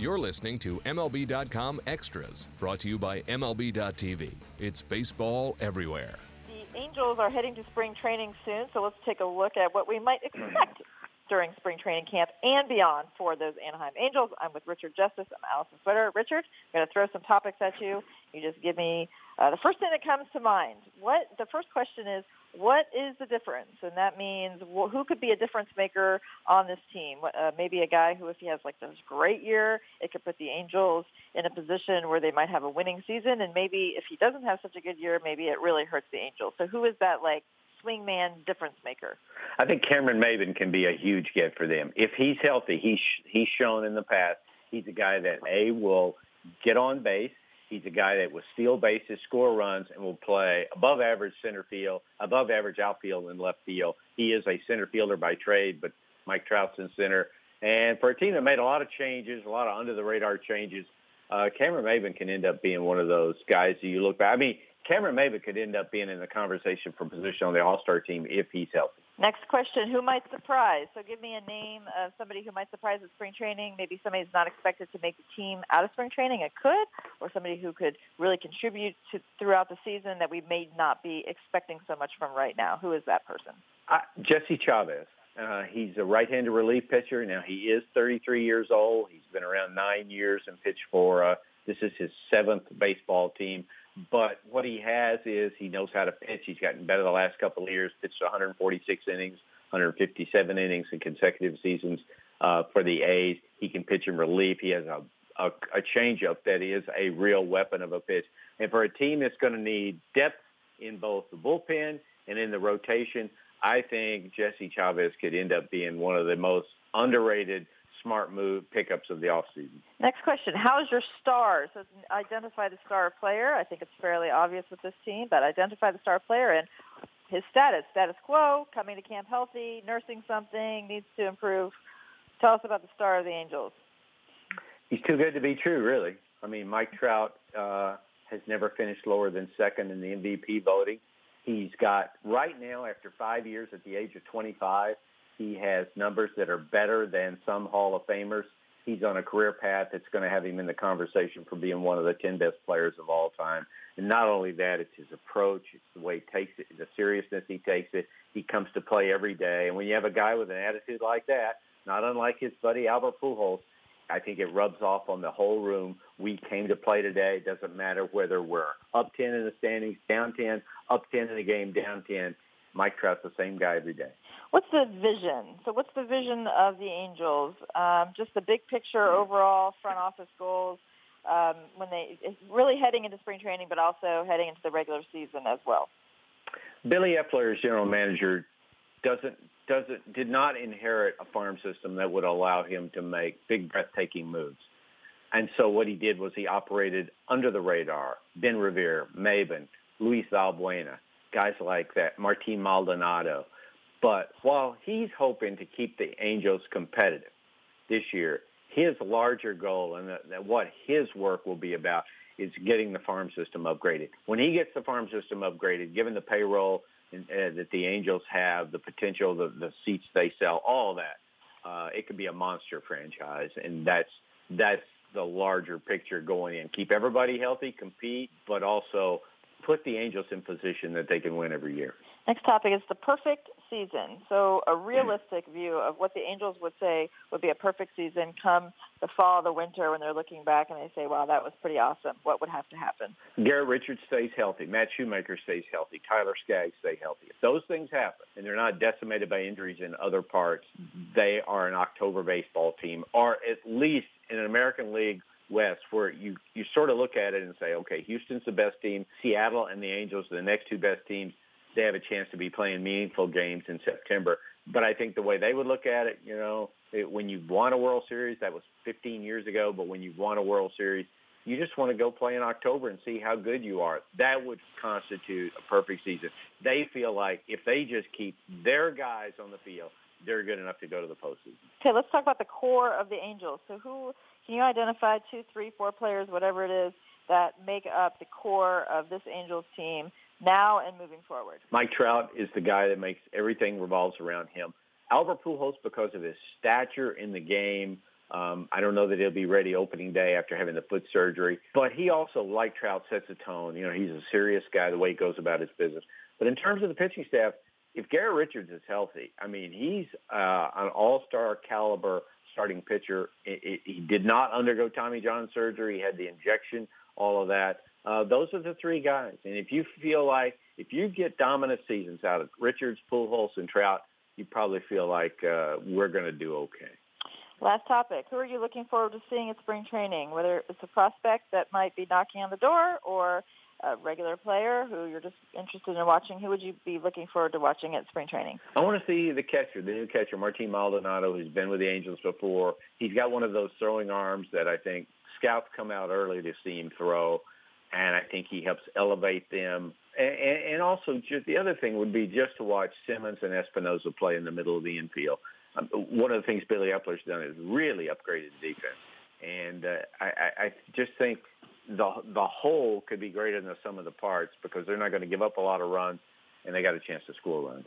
You're listening to MLB.com Extras, brought to you by MLB.tv. It's baseball everywhere. The Angels are heading to spring training soon, so let's take a look at what we might expect during spring training camp and beyond for those Anaheim Angels. I'm with Richard Justice. I'm Allison Sweater. Richard, I'm going to throw some topics at you. You just give me uh, the first thing that comes to mind. What the first question is, what is the difference? And that means who could be a difference maker on this team? Uh, maybe a guy who, if he has like this great year, it could put the Angels in a position where they might have a winning season. And maybe if he doesn't have such a good year, maybe it really hurts the Angels. So who is that like swingman difference maker? I think Cameron Maybin can be a huge get for them. If he's healthy, he's he's shown in the past he's a guy that a will get on base. He's a guy that will steal bases, score runs, and will play above average center field, above average outfield and left field. He is a center fielder by trade, but Mike Trout's in center. And for a team that made a lot of changes, a lot of under the radar changes, uh, Cameron Maybin can end up being one of those guys that you look back. I mean, Cameron Maybin could end up being in the conversation for position on the All-Star team if he's healthy. Next question, who might surprise? So give me a name of somebody who might surprise at spring training. Maybe somebody who's not expected to make the team out of spring training. It could. Or somebody who could really contribute to throughout the season that we may not be expecting so much from right now. Who is that person? Uh, Jesse Chavez. Uh, he's a right-handed relief pitcher. Now, he is 33 years old. He's been around nine years and pitched for, uh, this is his seventh baseball team. But what he has is he knows how to pitch. He's gotten better the last couple of years. Pitched 146 innings, 157 innings in consecutive seasons uh, for the A's. He can pitch in relief. He has a, a, a changeup that is a real weapon of a pitch. And for a team that's going to need depth in both the bullpen and in the rotation, I think Jesse Chavez could end up being one of the most underrated smart move pickups of the offseason. Next question. How's your star? So identify the star player. I think it's fairly obvious with this team, but identify the star player and his status. Status quo, coming to camp healthy, nursing something, needs to improve. Tell us about the star of the Angels. He's too good to be true, really. I mean, Mike Trout uh, has never finished lower than second in the MVP voting. He's got, right now, after five years at the age of 25, he has numbers that are better than some Hall of Famers. He's on a career path that's going to have him in the conversation for being one of the 10 best players of all time. And not only that, it's his approach, it's the way he takes it, the seriousness he takes it. He comes to play every day. And when you have a guy with an attitude like that, not unlike his buddy Albert Pujols, I think it rubs off on the whole room. We came to play today. It doesn't matter whether we're up 10 in the standings, down 10, up 10 in the game, down 10. Mike Trout's the same guy every day. What's the vision? So what's the vision of the Angels? Um, just the big picture overall, front office goals um, when they really heading into spring training, but also heading into the regular season as well. Billy Eppler, as general manager, doesn't doesn't did not inherit a farm system that would allow him to make big breathtaking moves. And so what he did was he operated under the radar. Ben Revere, Maybin, Luis Valbuena, guys like that, Martin Maldonado. But while he's hoping to keep the Angels competitive this year, his larger goal and that, that what his work will be about is getting the farm system upgraded. When he gets the farm system upgraded, given the payroll uh, that the Angels have, the potential, the, the seats they sell, all that, uh, it could be a monster franchise, and that's that's the larger picture going in. Keep everybody healthy, compete, but also put the Angels in position that they can win every year. Next topic is the perfect season. So a realistic view of what the Angels would say would be a perfect season come the fall, the winter, when they're looking back and they say, wow, that was pretty awesome. What would have to happen? Garrett Richards stays healthy. Matt Shoemaker stays healthy. Tyler Skaggs stay healthy. If those things happen and they're not decimated by injuries in other parts, mm-hmm. they are an October baseball team or at least in an American League West where you, you sort of look at it and say, okay, Houston's the best team. Seattle and the Angels are the next two best teams they have a chance to be playing meaningful games in September. But I think the way they would look at it, you know, it, when you won a World Series, that was 15 years ago, but when you won a World Series, you just want to go play in October and see how good you are. That would constitute a perfect season. They feel like if they just keep their guys on the field, they're good enough to go to the postseason. Okay, let's talk about the core of the Angels. So who can you identify two, three, four players, whatever it is, that make up the core of this Angels team now and moving forward. Mike Trout is the guy that makes everything revolves around him. Albert Pujols, because of his stature in the game, Um, I don't know that he'll be ready opening day after having the foot surgery, but he also, like Trout, sets a tone. You know, he's a serious guy the way he goes about his business. But in terms of the pitching staff, if Garrett Richards is healthy, I mean, he's uh, an all-star caliber starting pitcher. It, it, he did not undergo Tommy John surgery. He had the injection, all of that. Uh, those are the three guys. And if you feel like if you get dominant seasons out of Richards, Pujols, and Trout, you probably feel like uh, we're going to do okay. Last topic. Who are you looking forward to seeing at spring training? Whether it's a prospect that might be knocking on the door or a regular player who you're just interested in watching, who would you be looking forward to watching at spring training? I want to see the catcher, the new catcher, Martin Maldonado, who's been with the Angels before. He's got one of those throwing arms that I think scouts come out early to see him throw, and I think he helps elevate them. And, and also, just the other thing would be just to watch Simmons and Espinosa play in the middle of the infield. Um, one of the things Billy Eppler's done is really upgraded the defense. And uh, I, I just think the the whole could be greater than the sum of the parts because they're not going to give up a lot of runs, and they got a chance to score runs.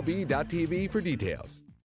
MLB.tv for details.